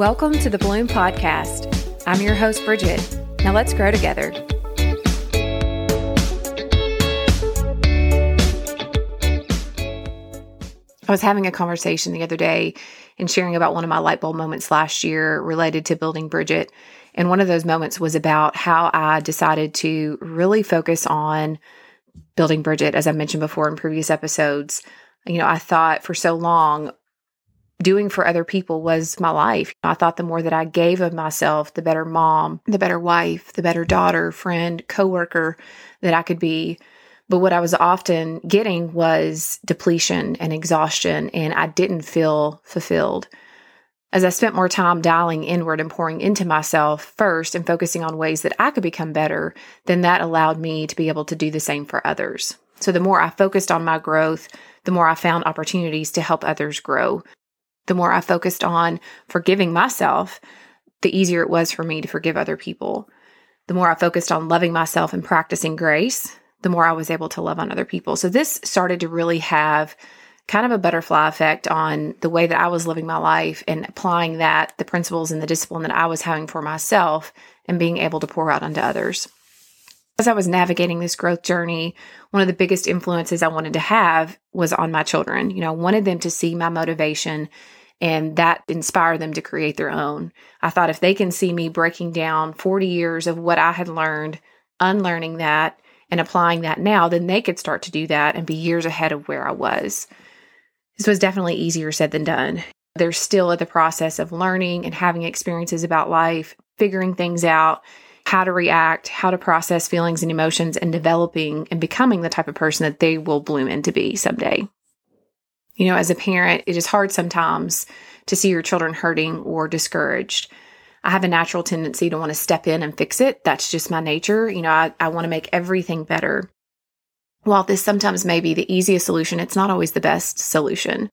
Welcome to the Bloom Podcast. I'm your host, Bridget. Now let's grow together. I was having a conversation the other day and sharing about one of my light bulb moments last year related to building Bridget. And one of those moments was about how I decided to really focus on building Bridget, as I mentioned before in previous episodes. You know, I thought for so long doing for other people was my life. I thought the more that I gave of myself, the better mom, the better wife, the better daughter, friend, coworker that I could be. But what I was often getting was depletion and exhaustion, and I didn't feel fulfilled. As I spent more time dialing inward and pouring into myself first and focusing on ways that I could become better, then that allowed me to be able to do the same for others. So the more I focused on my growth, the more I found opportunities to help others grow. The more I focused on forgiving myself, the easier it was for me to forgive other people. The more I focused on loving myself and practicing grace, the more I was able to love on other people. So this started to really have kind of a butterfly effect on the way that I was living my life and applying that, the principles and the discipline that I was having for myself and being able to pour out onto others. As I was navigating this growth journey, one of the biggest influences I wanted to have was on my children. You know, I wanted them to see my motivation and that inspire them to create their own. I thought if they can see me breaking down 40 years of what I had learned, unlearning that, and applying that now, then they could start to do that and be years ahead of where I was. This was definitely easier said than done. They're still at the process of learning and having experiences about life, figuring things out, how to react, how to process feelings and emotions, and developing and becoming the type of person that they will bloom into be someday. You know, as a parent, it is hard sometimes to see your children hurting or discouraged. I have a natural tendency to want to step in and fix it. That's just my nature. You know, I, I want to make everything better. While this sometimes may be the easiest solution, it's not always the best solution.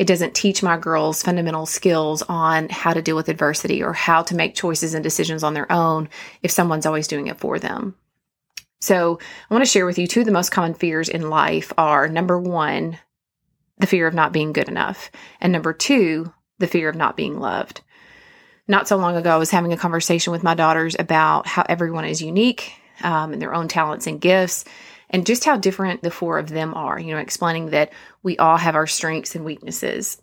It doesn't teach my girls fundamental skills on how to deal with adversity or how to make choices and decisions on their own if someone's always doing it for them. So, I want to share with you two of the most common fears in life are number one, the fear of not being good enough, and number two, the fear of not being loved not so long ago, I was having a conversation with my daughters about how everyone is unique um, and their own talents and gifts, and just how different the four of them are. You know, explaining that we all have our strengths and weaknesses.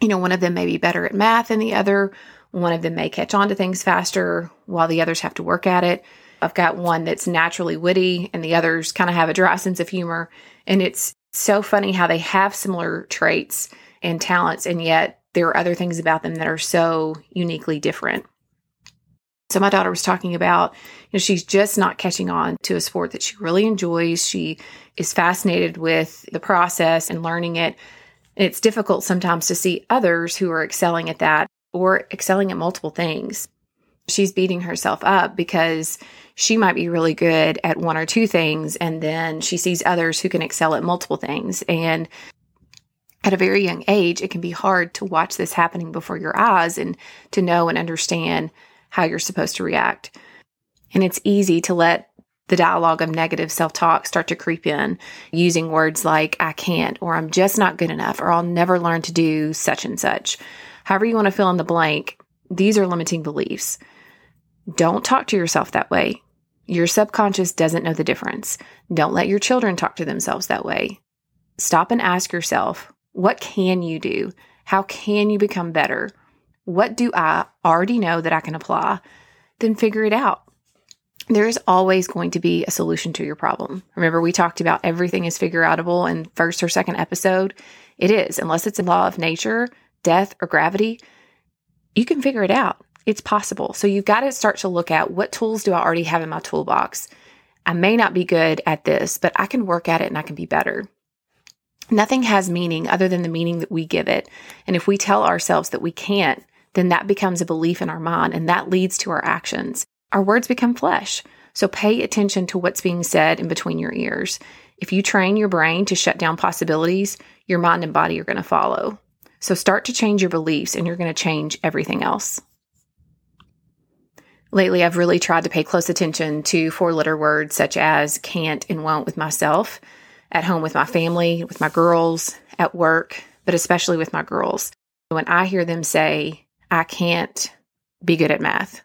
You know, one of them may be better at math than the other. One of them may catch on to things faster while the others have to work at it. I've got one that's naturally witty, and the others kind of have a dry sense of humor. And it's so funny how they have similar traits and talents, and yet there are other things about them that are so uniquely different. So my daughter was talking about, you know, she's just not catching on to a sport that she really enjoys. She is fascinated with the process and learning it. And it's difficult sometimes to see others who are excelling at that or excelling at multiple things. She's beating herself up because she might be really good at one or two things and then she sees others who can excel at multiple things and at a very young age, it can be hard to watch this happening before your eyes and to know and understand how you're supposed to react. And it's easy to let the dialogue of negative self talk start to creep in using words like, I can't, or I'm just not good enough, or I'll never learn to do such and such. However, you want to fill in the blank, these are limiting beliefs. Don't talk to yourself that way. Your subconscious doesn't know the difference. Don't let your children talk to themselves that way. Stop and ask yourself, what can you do? How can you become better? What do I already know that I can apply? Then figure it out. There is always going to be a solution to your problem. Remember, we talked about everything is figure outable in first or second episode. It is, unless it's a law of nature, death, or gravity, you can figure it out. It's possible. So you've got to start to look at what tools do I already have in my toolbox? I may not be good at this, but I can work at it and I can be better. Nothing has meaning other than the meaning that we give it. And if we tell ourselves that we can't, then that becomes a belief in our mind and that leads to our actions. Our words become flesh. So pay attention to what's being said in between your ears. If you train your brain to shut down possibilities, your mind and body are going to follow. So start to change your beliefs and you're going to change everything else. Lately, I've really tried to pay close attention to four letter words such as can't and won't with myself at home with my family, with my girls, at work, but especially with my girls. When I hear them say, I can't be good at math.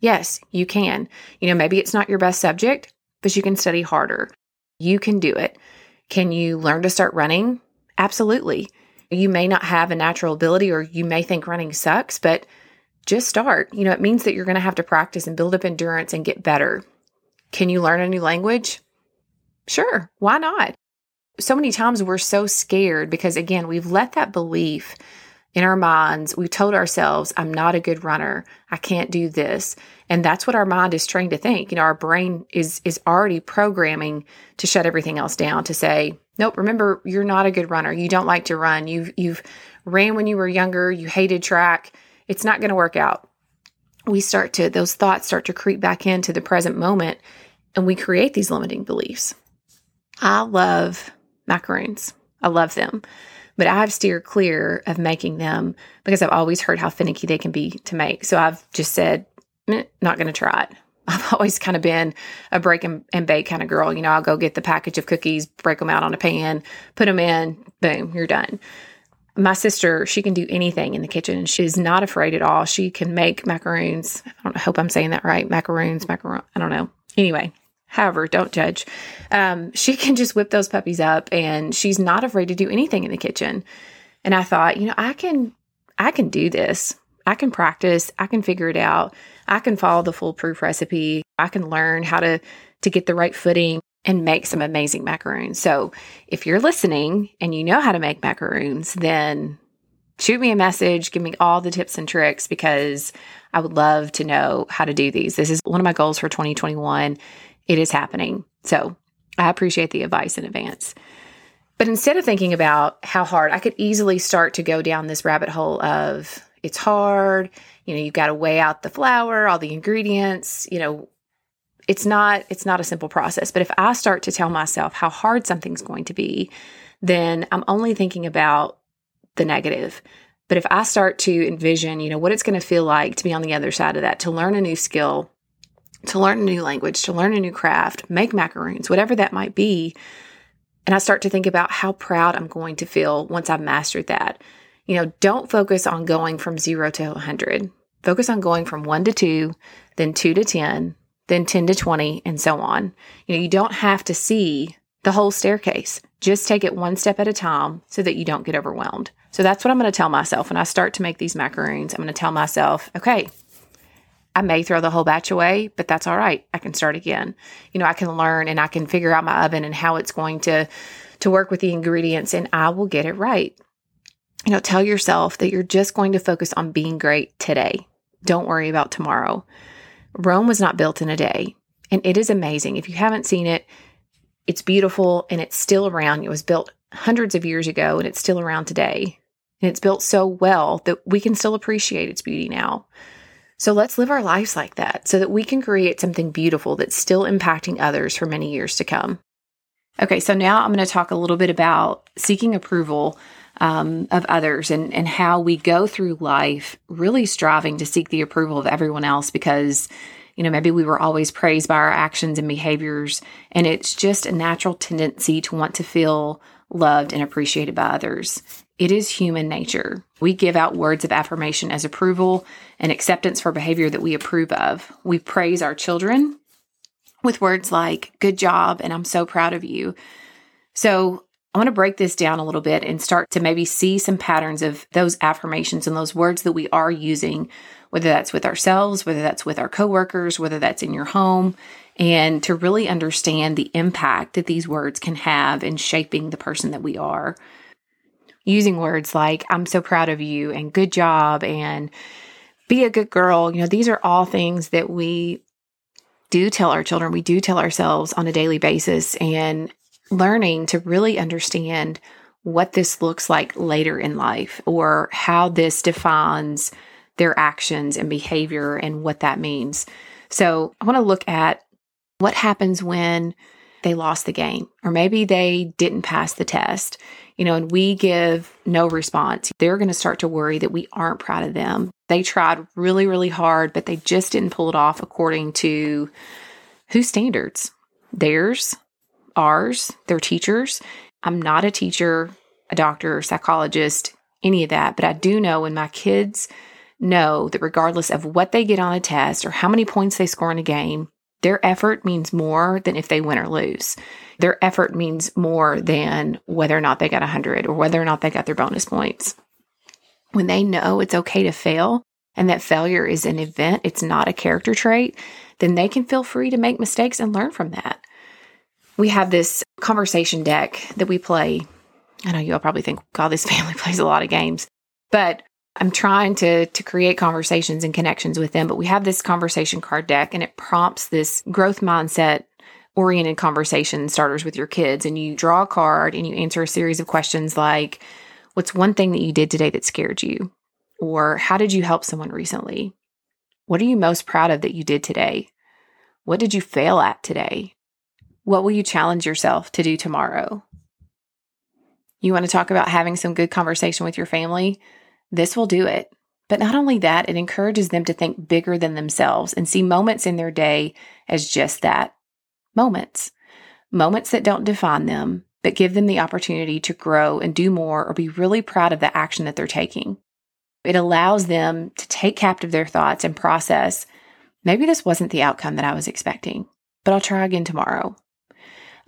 Yes, you can. You know, maybe it's not your best subject, but you can study harder. You can do it. Can you learn to start running? Absolutely. You may not have a natural ability or you may think running sucks, but just start. You know, it means that you're going to have to practice and build up endurance and get better. Can you learn a new language? Sure, why not? So many times we're so scared because, again, we've let that belief in our minds, we've told ourselves, I'm not a good runner. I can't do this. And that's what our mind is trained to think. You know, our brain is is already programming to shut everything else down to say, nope, remember, you're not a good runner. You don't like to run. You've you've ran when you were younger, you hated track. It's not going to work out. We start to those thoughts start to creep back into the present moment and we create these limiting beliefs. I love macaroons. I love them. But I've steered clear of making them because I've always heard how finicky they can be to make. So I've just said, not going to try it. I've always kind of been a break and, and, bake kind of girl. You know, I'll go get the package of cookies, break them out on a pan, put them in, boom, you're done. My sister, she can do anything in the kitchen. She's not afraid at all. She can make macaroons. I don't hope I'm saying that right. Macaroons, macaron. I don't know. Anyway, however, don't judge. Um, she can just whip those puppies up and she's not afraid to do anything in the kitchen. And I thought, you know, I can, I can do this. I can practice. I can figure it out. I can follow the foolproof recipe. I can learn how to, to get the right footing and make some amazing macaroons. So if you're listening and you know how to make macaroons, then shoot me a message, give me all the tips and tricks because I would love to know how to do these. This is one of my goals for 2021 it is happening. So I appreciate the advice in advance. But instead of thinking about how hard, I could easily start to go down this rabbit hole of it's hard, you know, you've got to weigh out the flour, all the ingredients, you know, it's not it's not a simple process. But if I start to tell myself how hard something's going to be, then I'm only thinking about the negative. But if I start to envision, you know, what it's going to feel like to be on the other side of that, to learn a new skill, to learn a new language, to learn a new craft, make macaroons, whatever that might be. And I start to think about how proud I'm going to feel once I've mastered that. You know, don't focus on going from zero to 100. Focus on going from one to two, then two to 10, then 10 to 20, and so on. You know, you don't have to see the whole staircase. Just take it one step at a time so that you don't get overwhelmed. So that's what I'm going to tell myself when I start to make these macaroons. I'm going to tell myself, okay, I may throw the whole batch away, but that's all right. I can start again. You know, I can learn and I can figure out my oven and how it's going to to work with the ingredients and I will get it right. You know, tell yourself that you're just going to focus on being great today. Don't worry about tomorrow. Rome was not built in a day, and it is amazing. If you haven't seen it, it's beautiful and it's still around. It was built hundreds of years ago and it's still around today. And it's built so well that we can still appreciate its beauty now. So let's live our lives like that so that we can create something beautiful that's still impacting others for many years to come. Okay, so now I'm going to talk a little bit about seeking approval um, of others and, and how we go through life really striving to seek the approval of everyone else because, you know, maybe we were always praised by our actions and behaviors. And it's just a natural tendency to want to feel loved and appreciated by others. It is human nature. We give out words of affirmation as approval and acceptance for behavior that we approve of. We praise our children with words like, good job, and I'm so proud of you. So I want to break this down a little bit and start to maybe see some patterns of those affirmations and those words that we are using, whether that's with ourselves, whether that's with our coworkers, whether that's in your home, and to really understand the impact that these words can have in shaping the person that we are using words like, I'm so proud of you and good job and be a good girl. You know, these are all things that we do tell our children, we do tell ourselves on a daily basis, and learning to really understand what this looks like later in life or how this defines their actions and behavior and what that means. So, I want to look at what happens when they lost the game or maybe they didn't pass the test you know, and we give no response, they're going to start to worry that we aren't proud of them. They tried really, really hard, but they just didn't pull it off according to whose standards? Theirs, ours, their teachers. I'm not a teacher, a doctor, psychologist, any of that, but I do know when my kids know that regardless of what they get on a test or how many points they score in a game, their effort means more than if they win or lose. Their effort means more than whether or not they got 100 or whether or not they got their bonus points. When they know it's okay to fail and that failure is an event, it's not a character trait, then they can feel free to make mistakes and learn from that. We have this conversation deck that we play. I know you all probably think, God, this family plays a lot of games, but I'm trying to to create conversations and connections with them, but we have this conversation card deck and it prompts this growth mindset oriented conversation starters with your kids and you draw a card and you answer a series of questions like what's one thing that you did today that scared you or how did you help someone recently? What are you most proud of that you did today? What did you fail at today? What will you challenge yourself to do tomorrow? You want to talk about having some good conversation with your family? This will do it. But not only that, it encourages them to think bigger than themselves and see moments in their day as just that moments. Moments that don't define them, but give them the opportunity to grow and do more or be really proud of the action that they're taking. It allows them to take captive their thoughts and process maybe this wasn't the outcome that I was expecting, but I'll try again tomorrow.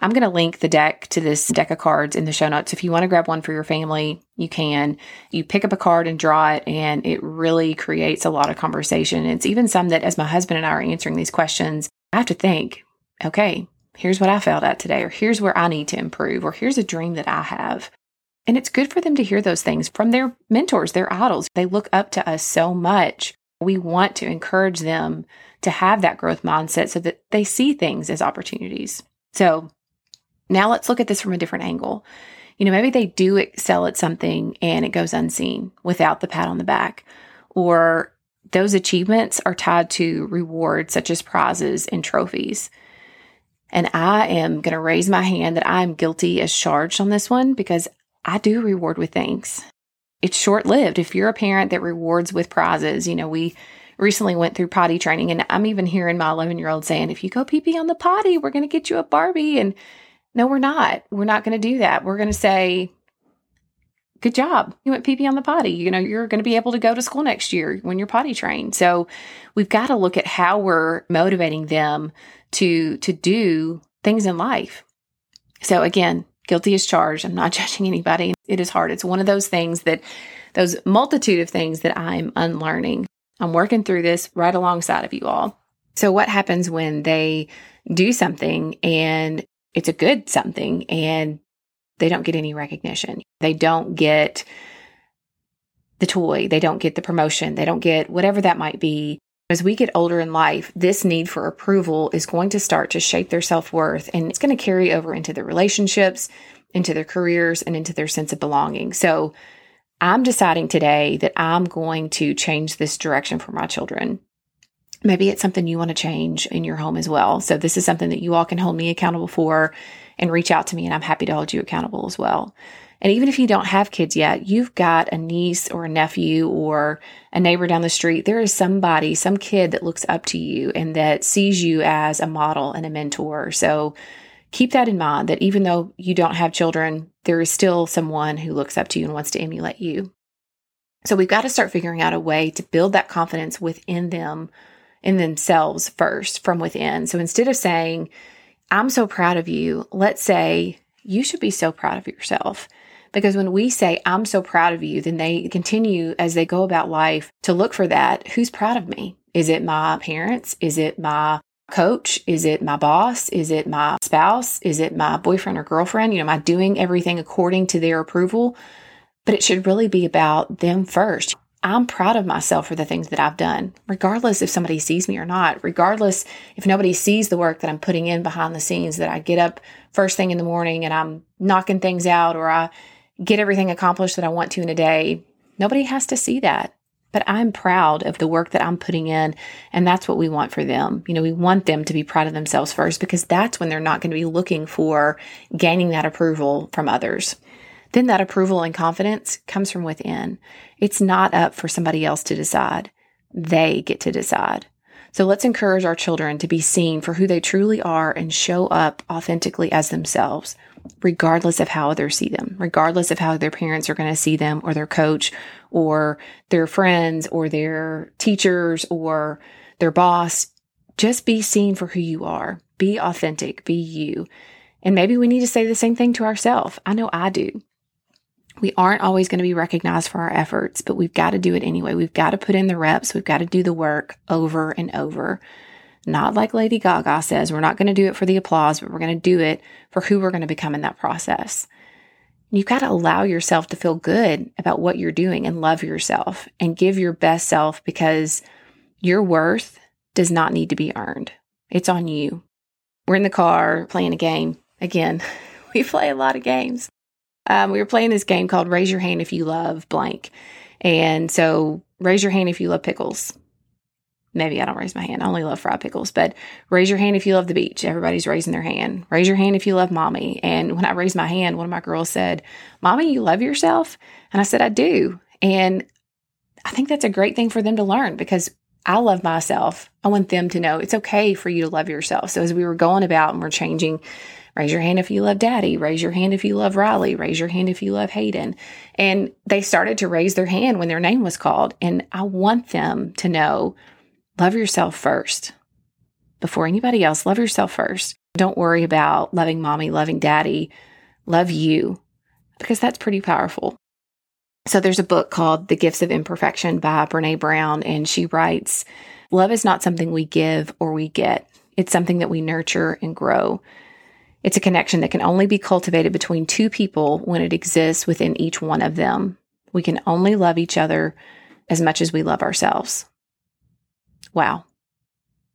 I'm going to link the deck to this deck of cards in the show notes. If you want to grab one for your family, you can. You pick up a card and draw it, and it really creates a lot of conversation. It's even some that, as my husband and I are answering these questions, I have to think, okay, here's what I failed at today, or here's where I need to improve, or here's a dream that I have. And it's good for them to hear those things from their mentors, their idols. They look up to us so much. We want to encourage them to have that growth mindset so that they see things as opportunities. So now let's look at this from a different angle. You know, maybe they do excel at something and it goes unseen without the pat on the back, or those achievements are tied to rewards such as prizes and trophies. And I am going to raise my hand that I'm guilty as charged on this one because I do reward with thanks. It's short lived. If you're a parent that rewards with prizes, you know, we recently went through potty training and I'm even hearing my 11 year old saying, if you go pee pee on the potty, we're going to get you a Barbie. And no, we're not. We're not going to do that. We're going to say, good job. You went pee pee on the potty. You know, you're going to be able to go to school next year when you're potty trained. So we've got to look at how we're motivating them to, to do things in life. So again, guilty as charged. I'm not judging anybody. It is hard. It's one of those things that, those multitude of things that I'm unlearning. I'm working through this right alongside of you all. So, what happens when they do something and it's a good something and they don't get any recognition. They don't get the toy, they don't get the promotion, they don't get whatever that might be. As we get older in life, this need for approval is going to start to shape their self worth and it's going to carry over into their relationships, into their careers, and into their sense of belonging. So I'm deciding today that I'm going to change this direction for my children. Maybe it's something you want to change in your home as well. So this is something that you all can hold me accountable for and reach out to me and I'm happy to hold you accountable as well. And even if you don't have kids yet, you've got a niece or a nephew or a neighbor down the street. There is somebody, some kid that looks up to you and that sees you as a model and a mentor. So keep that in mind that even though you don't have children, there is still someone who looks up to you and wants to emulate you. So we've got to start figuring out a way to build that confidence within them in themselves first from within. So instead of saying, I'm so proud of you, let's say, you should be so proud of yourself. Because when we say, I'm so proud of you, then they continue as they go about life to look for that. Who's proud of me? Is it my parents? Is it my coach? Is it my boss? Is it my spouse? Is it my boyfriend or girlfriend? You know, am I doing everything according to their approval? But it should really be about them first. I'm proud of myself for the things that I've done, regardless if somebody sees me or not, regardless if nobody sees the work that I'm putting in behind the scenes, that I get up first thing in the morning and I'm knocking things out or I get everything accomplished that I want to in a day. Nobody has to see that. But I'm proud of the work that I'm putting in. And that's what we want for them. You know, we want them to be proud of themselves first because that's when they're not going to be looking for gaining that approval from others then that approval and confidence comes from within. It's not up for somebody else to decide. They get to decide. So let's encourage our children to be seen for who they truly are and show up authentically as themselves. regardless of how others see them, regardless of how their parents are going to see them or their coach or their friends or their teachers or their boss. Just be seen for who you are. Be authentic, be you. And maybe we need to say the same thing to ourselves. I know I do. We aren't always going to be recognized for our efforts, but we've got to do it anyway. We've got to put in the reps. We've got to do the work over and over. Not like Lady Gaga says, we're not going to do it for the applause, but we're going to do it for who we're going to become in that process. You've got to allow yourself to feel good about what you're doing and love yourself and give your best self because your worth does not need to be earned. It's on you. We're in the car playing a game. Again, we play a lot of games. Um, we were playing this game called Raise Your Hand If You Love Blank. And so, raise your hand if you love pickles maybe I don't raise my hand. I only love fried pickles, but raise your hand if you love the beach. Everybody's raising their hand. Raise your hand if you love mommy. And when I raised my hand, one of my girls said, Mommy, you love yourself? And I said, I do. And I think that's a great thing for them to learn because I love myself. I want them to know it's okay for you to love yourself. So as we were going about and we're changing, raise your hand if you love daddy, raise your hand if you love Riley, raise your hand if you love Hayden. And they started to raise their hand when their name was called. And I want them to know love yourself first before anybody else. Love yourself first. Don't worry about loving mommy, loving daddy. Love you because that's pretty powerful. So there's a book called The Gifts of Imperfection by Brene Brown, and she writes Love is not something we give or we get, it's something that we nurture and grow. It's a connection that can only be cultivated between two people when it exists within each one of them. We can only love each other as much as we love ourselves. Wow.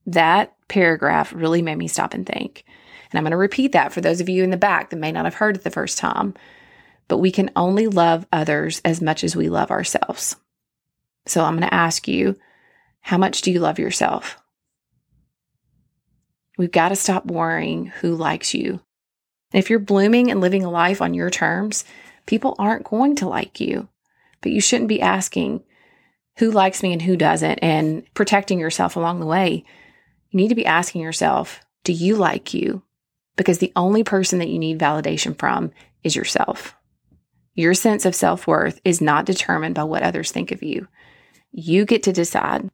That paragraph really made me stop and think. And I'm going to repeat that for those of you in the back that may not have heard it the first time. But we can only love others as much as we love ourselves. So I'm going to ask you, how much do you love yourself? We've got to stop worrying who likes you. And if you're blooming and living a life on your terms, people aren't going to like you. But you shouldn't be asking, who likes me and who doesn't, and protecting yourself along the way, you need to be asking yourself, do you like you? Because the only person that you need validation from is yourself. Your sense of self worth is not determined by what others think of you. You get to decide.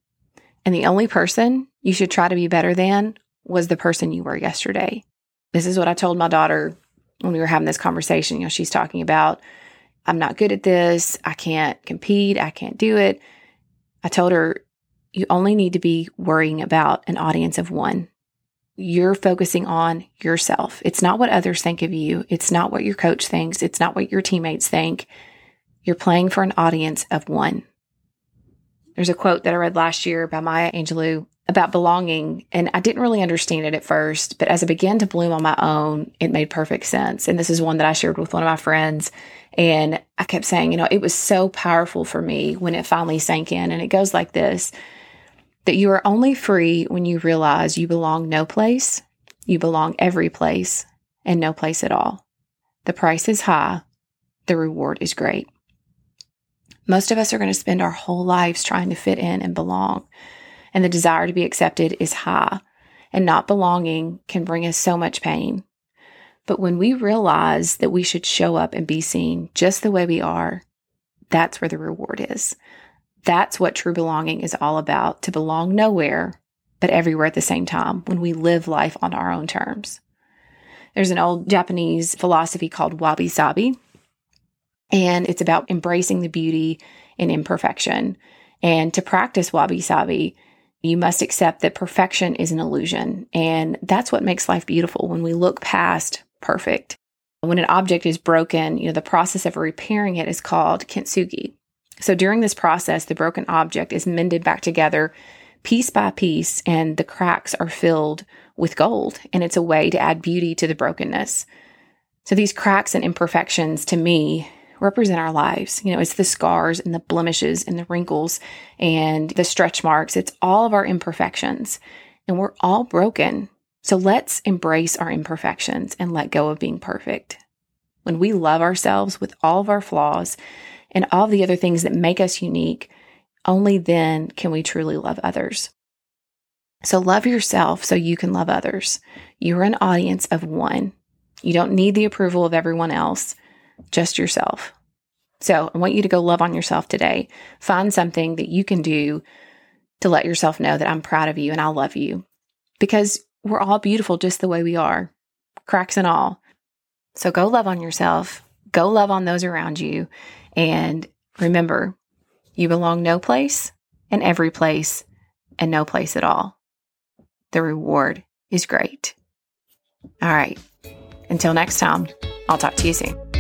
And the only person you should try to be better than was the person you were yesterday. This is what I told my daughter when we were having this conversation. You know, she's talking about, I'm not good at this. I can't compete. I can't do it. I told her, you only need to be worrying about an audience of one. You're focusing on yourself. It's not what others think of you. It's not what your coach thinks. It's not what your teammates think. You're playing for an audience of one. There's a quote that I read last year by Maya Angelou about belonging, and I didn't really understand it at first, but as I began to bloom on my own, it made perfect sense. And this is one that I shared with one of my friends and I kept saying, you know, it was so powerful for me when it finally sank in. And it goes like this that you are only free when you realize you belong no place, you belong every place, and no place at all. The price is high, the reward is great. Most of us are going to spend our whole lives trying to fit in and belong, and the desire to be accepted is high, and not belonging can bring us so much pain. But when we realize that we should show up and be seen just the way we are, that's where the reward is. That's what true belonging is all about to belong nowhere, but everywhere at the same time when we live life on our own terms. There's an old Japanese philosophy called wabi sabi, and it's about embracing the beauty in imperfection. And to practice wabi sabi, you must accept that perfection is an illusion. And that's what makes life beautiful when we look past perfect. When an object is broken, you know, the process of repairing it is called kintsugi. So during this process, the broken object is mended back together piece by piece, and the cracks are filled with gold. And it's a way to add beauty to the brokenness. So these cracks and imperfections to me represent our lives. You know, it's the scars and the blemishes and the wrinkles and the stretch marks. It's all of our imperfections. And we're all broken. So let's embrace our imperfections and let go of being perfect. When we love ourselves with all of our flaws and all the other things that make us unique, only then can we truly love others. So love yourself so you can love others. You're an audience of one. You don't need the approval of everyone else, just yourself. So I want you to go love on yourself today. Find something that you can do to let yourself know that I'm proud of you and I love you because we're all beautiful just the way we are, cracks and all. So go love on yourself, go love on those around you. And remember, you belong no place and every place and no place at all. The reward is great. All right. Until next time, I'll talk to you soon.